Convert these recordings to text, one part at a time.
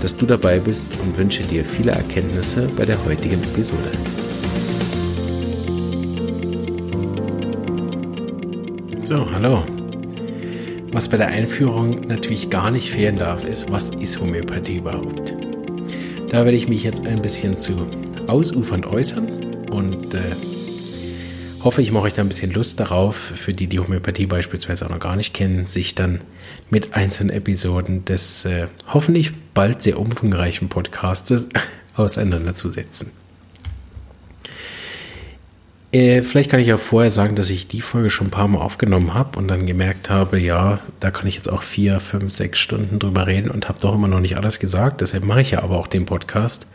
dass du dabei bist und wünsche dir viele Erkenntnisse bei der heutigen Episode. So, hallo. Was bei der Einführung natürlich gar nicht fehlen darf, ist, was ist Homöopathie überhaupt? Da werde ich mich jetzt ein bisschen zu ausufernd äußern und äh, hoffe, ich mache euch da ein bisschen Lust darauf, für die, die Homöopathie beispielsweise auch noch gar nicht kennen, sich dann mit einzelnen Episoden des äh, hoffentlich bald sehr umfangreichen Podcastes auseinanderzusetzen. Äh, vielleicht kann ich auch vorher sagen, dass ich die Folge schon ein paar Mal aufgenommen habe und dann gemerkt habe, ja, da kann ich jetzt auch vier, fünf, sechs Stunden drüber reden und habe doch immer noch nicht alles gesagt. Deshalb mache ich ja aber auch den Podcast.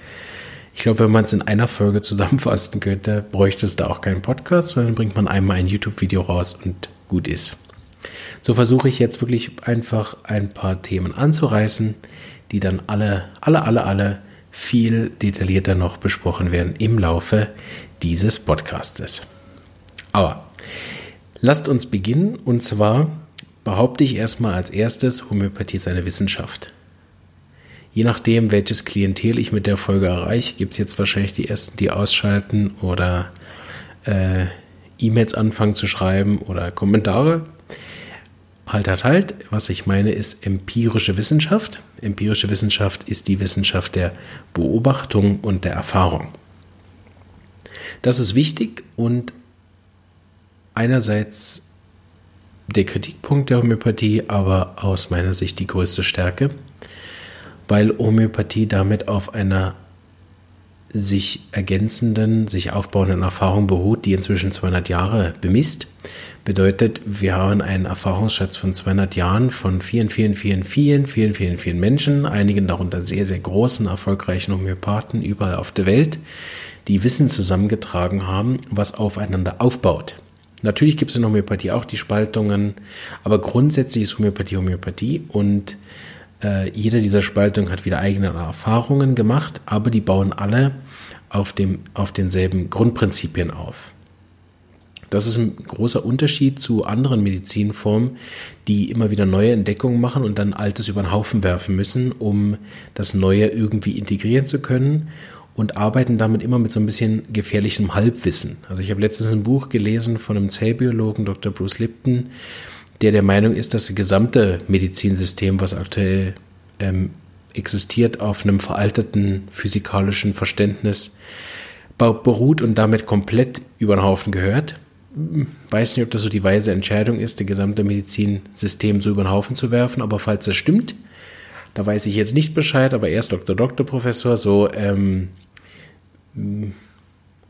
Ich glaube, wenn man es in einer Folge zusammenfassen könnte, bräuchte es da auch keinen Podcast, sondern bringt man einmal ein YouTube-Video raus und gut ist. So versuche ich jetzt wirklich einfach ein paar Themen anzureißen, die dann alle, alle, alle, alle viel detaillierter noch besprochen werden im Laufe dieses Podcastes. Aber lasst uns beginnen und zwar behaupte ich erstmal als erstes, Homöopathie ist eine Wissenschaft. Je nachdem, welches Klientel ich mit der Folge erreiche, gibt es jetzt wahrscheinlich die ersten, die ausschalten oder äh, E-Mails anfangen zu schreiben oder Kommentare. Halt, halt, halt. Was ich meine, ist empirische Wissenschaft. Empirische Wissenschaft ist die Wissenschaft der Beobachtung und der Erfahrung. Das ist wichtig und einerseits der Kritikpunkt der Homöopathie, aber aus meiner Sicht die größte Stärke weil Homöopathie damit auf einer sich ergänzenden, sich aufbauenden Erfahrung beruht, die inzwischen 200 Jahre bemisst. Bedeutet, wir haben einen Erfahrungsschatz von 200 Jahren von vielen, vielen, vielen, vielen, vielen, vielen, vielen Menschen, einigen darunter sehr, sehr großen, erfolgreichen Homöopathen überall auf der Welt, die Wissen zusammengetragen haben, was aufeinander aufbaut. Natürlich gibt es in Homöopathie auch die Spaltungen, aber grundsätzlich ist Homöopathie Homöopathie und äh, jede dieser Spaltungen hat wieder eigene Erfahrungen gemacht, aber die bauen alle auf, dem, auf denselben Grundprinzipien auf. Das ist ein großer Unterschied zu anderen Medizinformen, die immer wieder neue Entdeckungen machen und dann Altes über den Haufen werfen müssen, um das Neue irgendwie integrieren zu können und arbeiten damit immer mit so ein bisschen gefährlichem Halbwissen. Also ich habe letztens ein Buch gelesen von einem Zellbiologen, Dr. Bruce Lipton, der der Meinung ist, dass das gesamte Medizinsystem, was aktuell ähm, existiert, auf einem veralteten physikalischen Verständnis beruht und damit komplett über den Haufen gehört. Weiß nicht, ob das so die weise Entscheidung ist, das gesamte Medizinsystem so über den Haufen zu werfen, aber falls das stimmt, da weiß ich jetzt nicht Bescheid, aber er ist Dr. Dr. Professor, so ähm,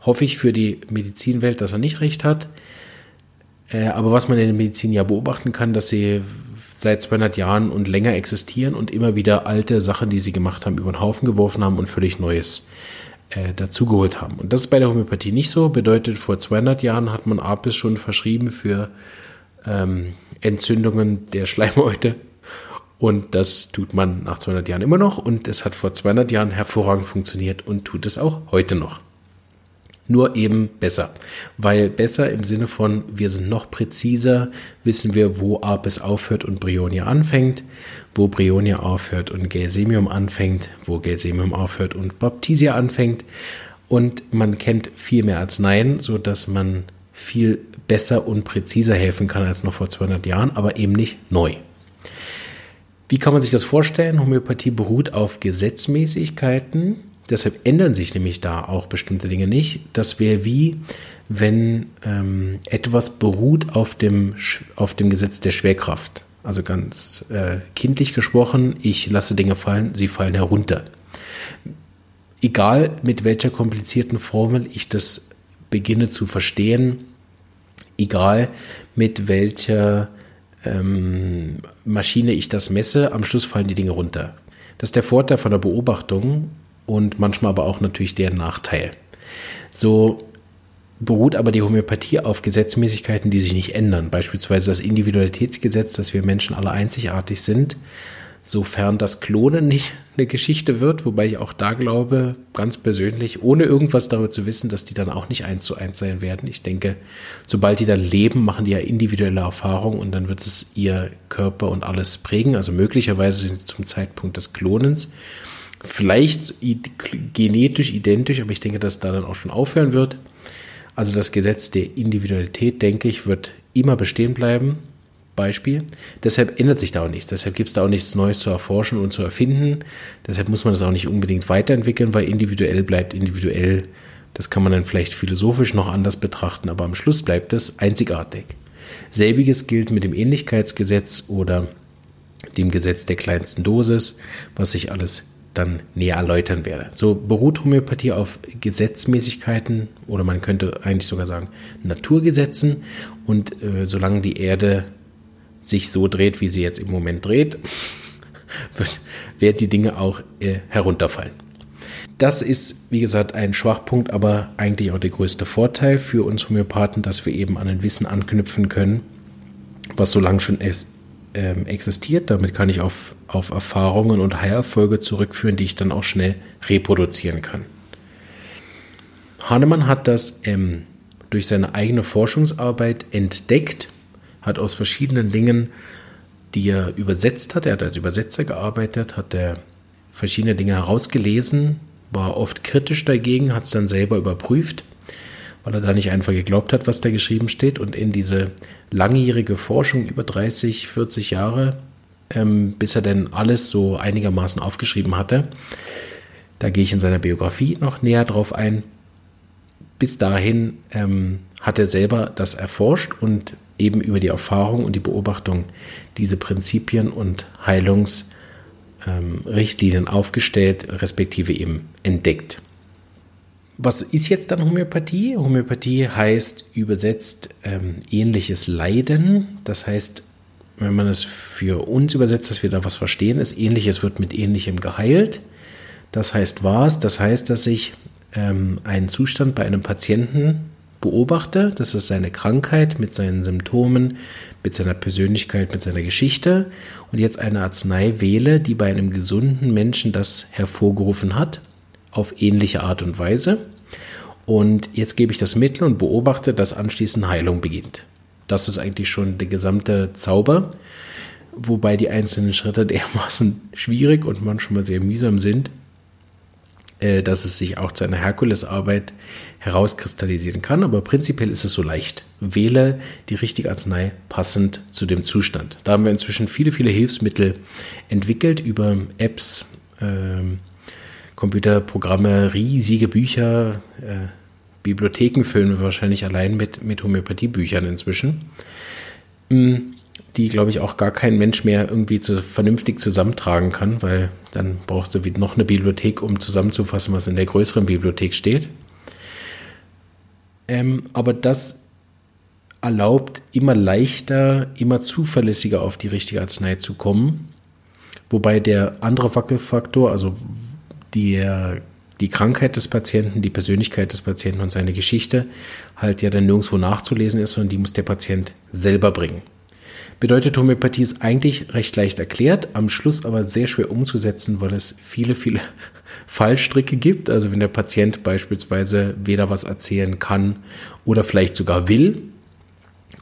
hoffe ich für die Medizinwelt, dass er nicht recht hat. Äh, aber was man in der Medizin ja beobachten kann, dass sie seit 200 Jahren und länger existieren und immer wieder alte Sachen, die sie gemacht haben, über den Haufen geworfen haben und völlig Neues äh, dazugeholt haben. Und das ist bei der Homöopathie nicht so. Bedeutet, vor 200 Jahren hat man Apis schon verschrieben für ähm, Entzündungen der Schleimhäute. Und das tut man nach 200 Jahren immer noch. Und es hat vor 200 Jahren hervorragend funktioniert und tut es auch heute noch nur eben besser. Weil besser im Sinne von, wir sind noch präziser, wissen wir, wo Apis aufhört und Brionia anfängt, wo Brionia aufhört und Gelsemium anfängt, wo Gelsemium aufhört und Baptisia anfängt. Und man kennt viel mehr Arzneien, so dass man viel besser und präziser helfen kann als noch vor 200 Jahren, aber eben nicht neu. Wie kann man sich das vorstellen? Homöopathie beruht auf Gesetzmäßigkeiten, Deshalb ändern sich nämlich da auch bestimmte Dinge nicht. Das wäre wie, wenn ähm, etwas beruht auf dem, auf dem Gesetz der Schwerkraft. Also ganz äh, kindlich gesprochen, ich lasse Dinge fallen, sie fallen herunter. Egal mit welcher komplizierten Formel ich das beginne zu verstehen, egal mit welcher ähm, Maschine ich das messe, am Schluss fallen die Dinge runter. Das ist der Vorteil von der Beobachtung und manchmal aber auch natürlich deren Nachteil. So beruht aber die Homöopathie auf Gesetzmäßigkeiten, die sich nicht ändern. Beispielsweise das Individualitätsgesetz, dass wir Menschen alle einzigartig sind, sofern das Klonen nicht eine Geschichte wird, wobei ich auch da glaube, ganz persönlich, ohne irgendwas darüber zu wissen, dass die dann auch nicht eins zu eins sein werden. Ich denke, sobald die dann leben, machen die ja individuelle Erfahrungen und dann wird es ihr Körper und alles prägen. Also möglicherweise sind sie zum Zeitpunkt des Klonens vielleicht genetisch identisch, aber ich denke, dass da dann auch schon aufhören wird. Also das Gesetz der Individualität, denke ich, wird immer bestehen bleiben. Beispiel. Deshalb ändert sich da auch nichts. Deshalb gibt es da auch nichts Neues zu erforschen und zu erfinden. Deshalb muss man das auch nicht unbedingt weiterentwickeln, weil individuell bleibt individuell. Das kann man dann vielleicht philosophisch noch anders betrachten, aber am Schluss bleibt es einzigartig. Selbiges gilt mit dem Ähnlichkeitsgesetz oder dem Gesetz der kleinsten Dosis, was sich alles dann näher erläutern werde. So beruht Homöopathie auf Gesetzmäßigkeiten oder man könnte eigentlich sogar sagen Naturgesetzen und äh, solange die Erde sich so dreht, wie sie jetzt im Moment dreht, wird, werden die Dinge auch äh, herunterfallen. Das ist, wie gesagt, ein Schwachpunkt, aber eigentlich auch der größte Vorteil für uns Homöopathen, dass wir eben an ein Wissen anknüpfen können, was so lange schon ähm, existiert. Damit kann ich auf, auf Erfahrungen und Heilerfolge zurückführen, die ich dann auch schnell reproduzieren kann. Hahnemann hat das ähm, durch seine eigene Forschungsarbeit entdeckt, hat aus verschiedenen Dingen, die er übersetzt hat, er hat als Übersetzer gearbeitet, hat er verschiedene Dinge herausgelesen, war oft kritisch dagegen, hat es dann selber überprüft weil er da nicht einfach geglaubt hat, was da geschrieben steht und in diese langjährige Forschung über 30, 40 Jahre, ähm, bis er denn alles so einigermaßen aufgeschrieben hatte. Da gehe ich in seiner Biografie noch näher drauf ein. Bis dahin ähm, hat er selber das erforscht und eben über die Erfahrung und die Beobachtung diese Prinzipien und Heilungsrichtlinien ähm, aufgestellt, respektive eben entdeckt. Was ist jetzt dann Homöopathie? Homöopathie heißt übersetzt ähm, ähnliches Leiden. Das heißt, wenn man es für uns übersetzt, dass wir da was verstehen, ist ähnliches wird mit ähnlichem geheilt. Das heißt was? Das heißt, dass ich ähm, einen Zustand bei einem Patienten beobachte, das ist seine Krankheit mit seinen Symptomen, mit seiner Persönlichkeit, mit seiner Geschichte und jetzt eine Arznei wähle, die bei einem gesunden Menschen das hervorgerufen hat auf ähnliche Art und Weise. Und jetzt gebe ich das Mittel und beobachte, dass anschließend Heilung beginnt. Das ist eigentlich schon der gesamte Zauber, wobei die einzelnen Schritte dermaßen schwierig und manchmal sehr mühsam sind, äh, dass es sich auch zu einer Herkulesarbeit herauskristallisieren kann. Aber prinzipiell ist es so leicht. Wähle die richtige Arznei passend zu dem Zustand. Da haben wir inzwischen viele, viele Hilfsmittel entwickelt über Apps, ähm, Computerprogramme, riesige Bücher, äh, Bibliotheken füllen wir wahrscheinlich allein mit, mit Homöopathiebüchern inzwischen, mm, die, glaube ich, auch gar kein Mensch mehr irgendwie zu, vernünftig zusammentragen kann, weil dann brauchst du noch eine Bibliothek, um zusammenzufassen, was in der größeren Bibliothek steht. Ähm, aber das erlaubt immer leichter, immer zuverlässiger auf die richtige Arznei zu kommen. Wobei der andere Wackelfaktor, also die, die Krankheit des Patienten, die Persönlichkeit des Patienten und seine Geschichte halt ja dann nirgendwo nachzulesen ist, sondern die muss der Patient selber bringen. Bedeutet, Homöopathie ist eigentlich recht leicht erklärt, am Schluss aber sehr schwer umzusetzen, weil es viele, viele Fallstricke gibt. Also wenn der Patient beispielsweise weder was erzählen kann oder vielleicht sogar will,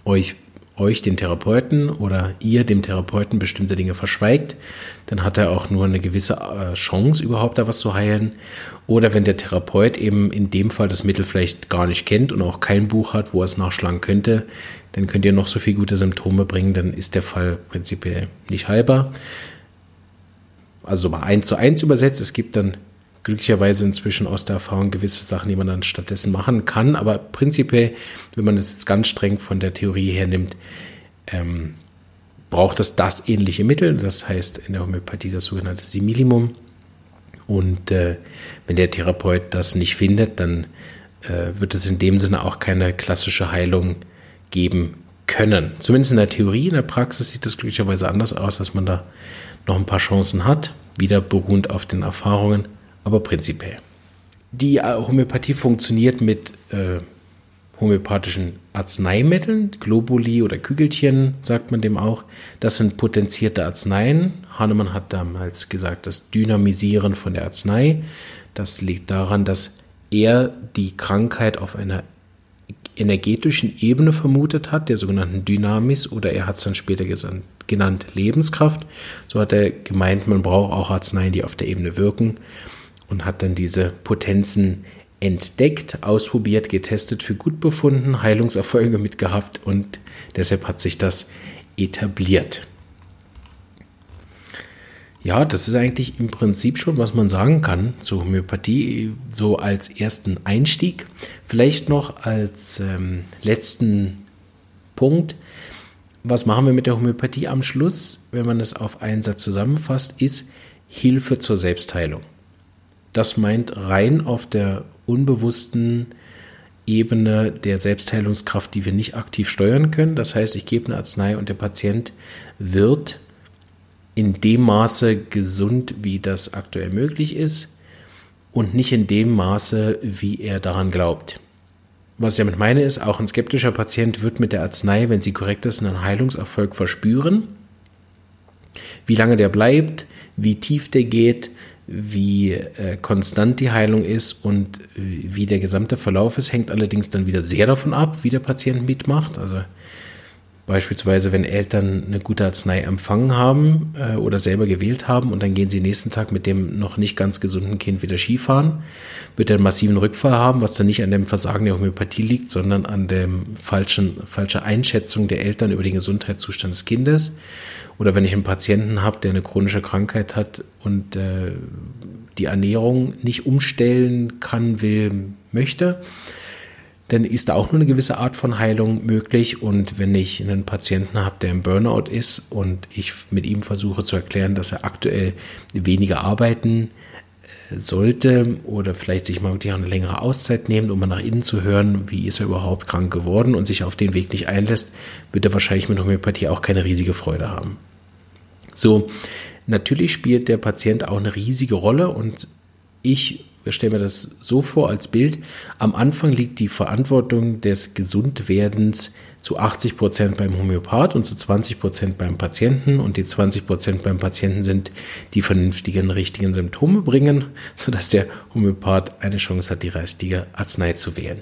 euch euch, den Therapeuten, oder ihr, dem Therapeuten, bestimmte Dinge verschweigt, dann hat er auch nur eine gewisse äh, Chance, überhaupt da was zu heilen. Oder wenn der Therapeut eben in dem Fall das Mittel vielleicht gar nicht kennt und auch kein Buch hat, wo er es nachschlagen könnte, dann könnt ihr noch so viele gute Symptome bringen, dann ist der Fall prinzipiell nicht heilbar. Also mal eins zu eins übersetzt, es gibt dann glücklicherweise inzwischen aus der Erfahrung gewisse Sachen, die man dann stattdessen machen kann. Aber prinzipiell, wenn man es jetzt ganz streng von der Theorie her nimmt, ähm, braucht es das ähnliche Mittel. Das heißt in der Homöopathie das sogenannte Similimum. Und äh, wenn der Therapeut das nicht findet, dann äh, wird es in dem Sinne auch keine klassische Heilung geben können. Zumindest in der Theorie, in der Praxis sieht das glücklicherweise anders aus, dass man da noch ein paar Chancen hat, wieder beruhend auf den Erfahrungen aber prinzipiell. die äh, Homöopathie funktioniert mit äh, homöopathischen Arzneimitteln, Globuli oder Kügelchen, sagt man dem auch. Das sind potenzierte Arzneien. Hahnemann hat damals gesagt, das Dynamisieren von der Arznei. Das liegt daran, dass er die Krankheit auf einer energetischen Ebene vermutet hat, der sogenannten Dynamis, oder er hat es dann später genannt Lebenskraft. So hat er gemeint, man braucht auch Arzneien, die auf der Ebene wirken und hat dann diese Potenzen entdeckt, ausprobiert, getestet, für gut befunden, Heilungserfolge mitgehabt und deshalb hat sich das etabliert. Ja, das ist eigentlich im Prinzip schon, was man sagen kann zur Homöopathie, so als ersten Einstieg. Vielleicht noch als ähm, letzten Punkt. Was machen wir mit der Homöopathie am Schluss, wenn man es auf einen Satz zusammenfasst, ist Hilfe zur Selbstheilung. Das meint rein auf der unbewussten Ebene der Selbstheilungskraft, die wir nicht aktiv steuern können. Das heißt, ich gebe eine Arznei und der Patient wird in dem Maße gesund, wie das aktuell möglich ist und nicht in dem Maße, wie er daran glaubt. Was ich damit meine ist, auch ein skeptischer Patient wird mit der Arznei, wenn sie korrekt ist, einen Heilungserfolg verspüren. Wie lange der bleibt, wie tief der geht, wie äh, konstant die Heilung ist und äh, wie der gesamte Verlauf ist, hängt allerdings dann wieder sehr davon ab, wie der Patient mitmacht. Also Beispielsweise, wenn Eltern eine gute Arznei empfangen haben äh, oder selber gewählt haben und dann gehen sie nächsten Tag mit dem noch nicht ganz gesunden Kind wieder Skifahren, wird er einen massiven Rückfall haben, was dann nicht an dem Versagen der Homöopathie liegt, sondern an der falschen, falschen Einschätzung der Eltern über den Gesundheitszustand des Kindes. Oder wenn ich einen Patienten habe, der eine chronische Krankheit hat und äh, die Ernährung nicht umstellen kann, will, möchte, dann ist da auch nur eine gewisse Art von Heilung möglich. Und wenn ich einen Patienten habe, der im Burnout ist und ich mit ihm versuche zu erklären, dass er aktuell weniger arbeiten äh, sollte oder vielleicht sich mal wirklich eine längere Auszeit nehmen, um mal nach innen zu hören, wie ist er überhaupt krank geworden und sich auf den Weg nicht einlässt, wird er wahrscheinlich mit Homöopathie auch keine riesige Freude haben. So, natürlich spielt der Patient auch eine riesige Rolle und ich wir stellen mir das so vor als Bild. Am Anfang liegt die Verantwortung des Gesundwerdens zu 80 Prozent beim Homöopath und zu 20 Prozent beim Patienten. Und die 20 Prozent beim Patienten sind, die vernünftigen, richtigen Symptome bringen, sodass der Homöopath eine Chance hat, die richtige Arznei zu wählen.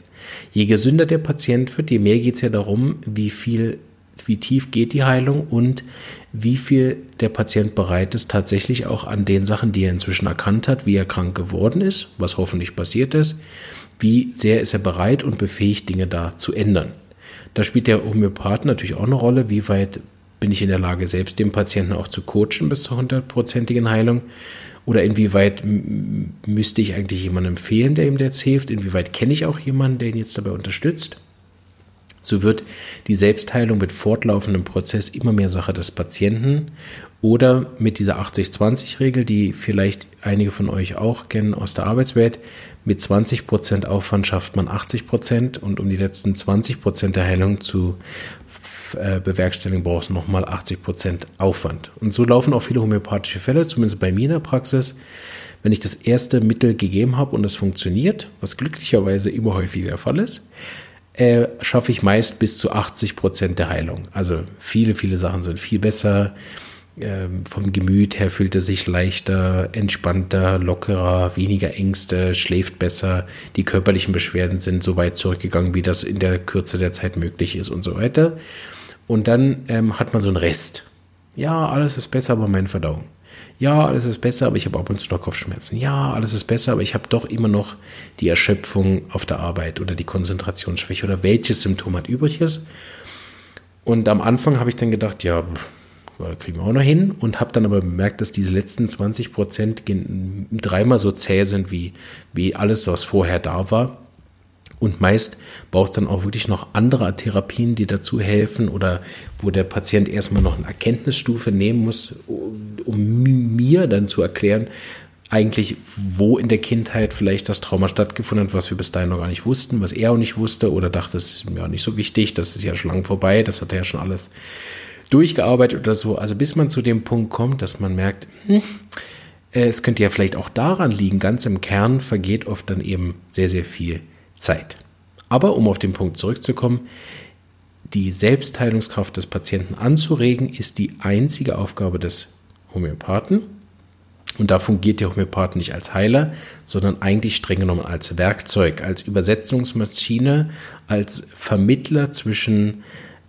Je gesünder der Patient wird, je mehr geht es ja darum, wie viel wie tief geht die Heilung und wie viel der Patient bereit ist, tatsächlich auch an den Sachen, die er inzwischen erkannt hat, wie er krank geworden ist, was hoffentlich passiert ist, wie sehr ist er bereit und befähigt, Dinge da zu ändern. Da spielt der Homöopath natürlich auch eine Rolle, wie weit bin ich in der Lage, selbst den Patienten auch zu coachen bis zur hundertprozentigen Heilung? Oder inwieweit müsste ich eigentlich jemanden empfehlen, der ihm jetzt hilft? Inwieweit kenne ich auch jemanden, der ihn jetzt dabei unterstützt? So wird die Selbstheilung mit fortlaufendem Prozess immer mehr Sache des Patienten oder mit dieser 80-20-Regel, die vielleicht einige von euch auch kennen aus der Arbeitswelt. Mit 20 Prozent Aufwand schafft man 80 Prozent und um die letzten 20 Prozent der Heilung zu äh, bewerkstelligen, brauchst du nochmal 80 Prozent Aufwand. Und so laufen auch viele homöopathische Fälle, zumindest bei mir in der Praxis. Wenn ich das erste Mittel gegeben habe und es funktioniert, was glücklicherweise immer häufiger der Fall ist, äh, schaffe ich meist bis zu 80 Prozent der Heilung. Also viele, viele Sachen sind viel besser. Ähm, vom Gemüt her fühlt er sich leichter, entspannter, lockerer, weniger Ängste, schläft besser. Die körperlichen Beschwerden sind so weit zurückgegangen, wie das in der Kürze der Zeit möglich ist und so weiter. Und dann ähm, hat man so einen Rest. Ja, alles ist besser, aber meine Verdauung ja, alles ist besser, aber ich habe ab und zu noch Kopfschmerzen. Ja, alles ist besser, aber ich habe doch immer noch die Erschöpfung auf der Arbeit oder die Konzentrationsschwäche oder welches Symptom hat übrig ist. Und am Anfang habe ich dann gedacht, ja, kriegen wir auch noch hin und habe dann aber bemerkt, dass diese letzten 20 Prozent dreimal so zäh sind wie, wie alles, was vorher da war. Und meist brauchst dann auch wirklich noch andere Therapien, die dazu helfen oder wo der Patient erstmal noch eine Erkenntnisstufe nehmen muss, um mir dann zu erklären, eigentlich, wo in der Kindheit vielleicht das Trauma stattgefunden hat, was wir bis dahin noch gar nicht wussten, was er auch nicht wusste oder dachte, es ist mir auch nicht so wichtig, das ist ja schon lang vorbei, das hat er ja schon alles durchgearbeitet oder so. Also bis man zu dem Punkt kommt, dass man merkt, hm, Äh, es könnte ja vielleicht auch daran liegen, ganz im Kern vergeht oft dann eben sehr, sehr viel Zeit. Aber um auf den Punkt zurückzukommen, die Selbstheilungskraft des Patienten anzuregen, ist die einzige Aufgabe des Homöopathen. Und da fungiert der Homöopath nicht als Heiler, sondern eigentlich streng genommen als Werkzeug, als Übersetzungsmaschine, als Vermittler zwischen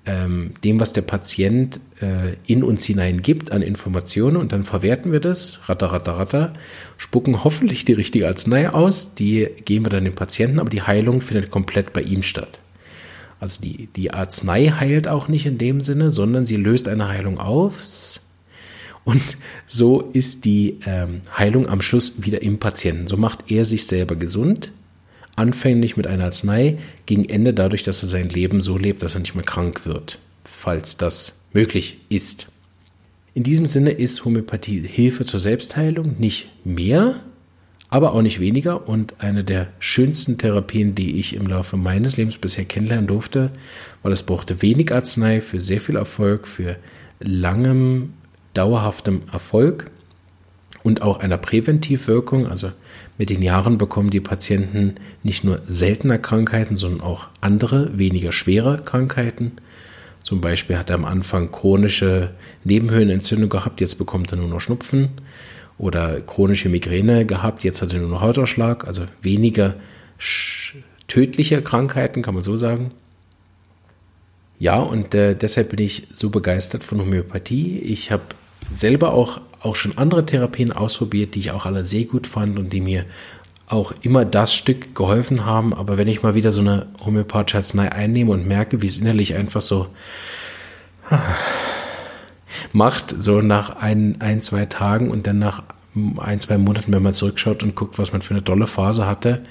ähm, dem, was der Patient äh, in uns hinein gibt an Informationen und dann verwerten wir das, ratter, ratter, ratter, spucken hoffentlich die richtige Arznei aus, die geben wir dann dem Patienten, aber die Heilung findet komplett bei ihm statt. Also die, die Arznei heilt auch nicht in dem Sinne, sondern sie löst eine Heilung aus. Und so ist die ähm, Heilung am Schluss wieder im Patienten. So macht er sich selber gesund Anfänglich mit einer Arznei, gegen Ende dadurch, dass er sein Leben so lebt, dass er nicht mehr krank wird, falls das möglich ist. In diesem Sinne ist Homöopathie Hilfe zur Selbstheilung, nicht mehr, aber auch nicht weniger und eine der schönsten Therapien, die ich im Laufe meines Lebens bisher kennenlernen durfte, weil es brauchte wenig Arznei für sehr viel Erfolg, für langem, dauerhaftem Erfolg und auch einer Präventivwirkung, also mit den Jahren bekommen die Patienten nicht nur seltene Krankheiten, sondern auch andere, weniger schwere Krankheiten. Zum Beispiel hat er am Anfang chronische Nebenhöhlenentzündung gehabt, jetzt bekommt er nur noch Schnupfen. Oder chronische Migräne gehabt, jetzt hat er nur noch Hautausschlag. Also weniger tödliche Krankheiten, kann man so sagen. Ja, und äh, deshalb bin ich so begeistert von Homöopathie. Ich habe selber auch auch schon andere Therapien ausprobiert, die ich auch alle sehr gut fand und die mir auch immer das Stück geholfen haben. Aber wenn ich mal wieder so eine homöopathische Arznei einnehme und merke, wie es innerlich einfach so macht, so nach ein, ein, zwei Tagen und dann nach ein, zwei Monaten, wenn man zurückschaut und guckt, was man für eine tolle Phase hatte,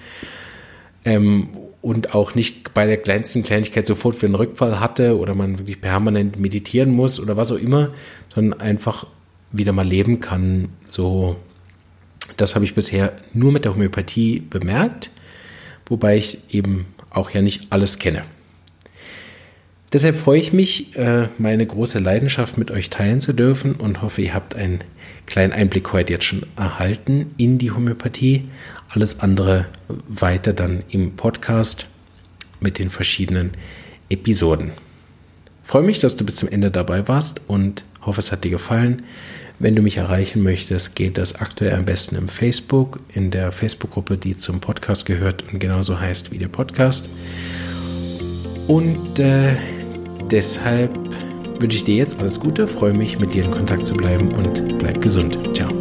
ähm, und auch nicht bei der kleinsten Kleinigkeit sofort für einen Rückfall hatte oder man wirklich permanent meditieren muss oder was auch immer, sondern einfach wieder mal leben kann. So, das habe ich bisher nur mit der Homöopathie bemerkt, wobei ich eben auch ja nicht alles kenne. Deshalb freue ich mich, äh, meine große Leidenschaft mit euch teilen zu dürfen und hoffe, ihr habt einen kleinen Einblick heute jetzt schon erhalten in die Homöopathie. Alles andere weiter dann im Podcast mit den verschiedenen Episoden. Ich freue mich, dass du bis zum Ende dabei warst und hoffe, es hat dir gefallen. Wenn du mich erreichen möchtest, geht das aktuell am besten im Facebook, in der Facebook-Gruppe, die zum Podcast gehört und genauso heißt wie der Podcast. Und äh, deshalb wünsche ich dir jetzt alles Gute, freue mich, mit dir in Kontakt zu bleiben und bleib gesund. Ciao.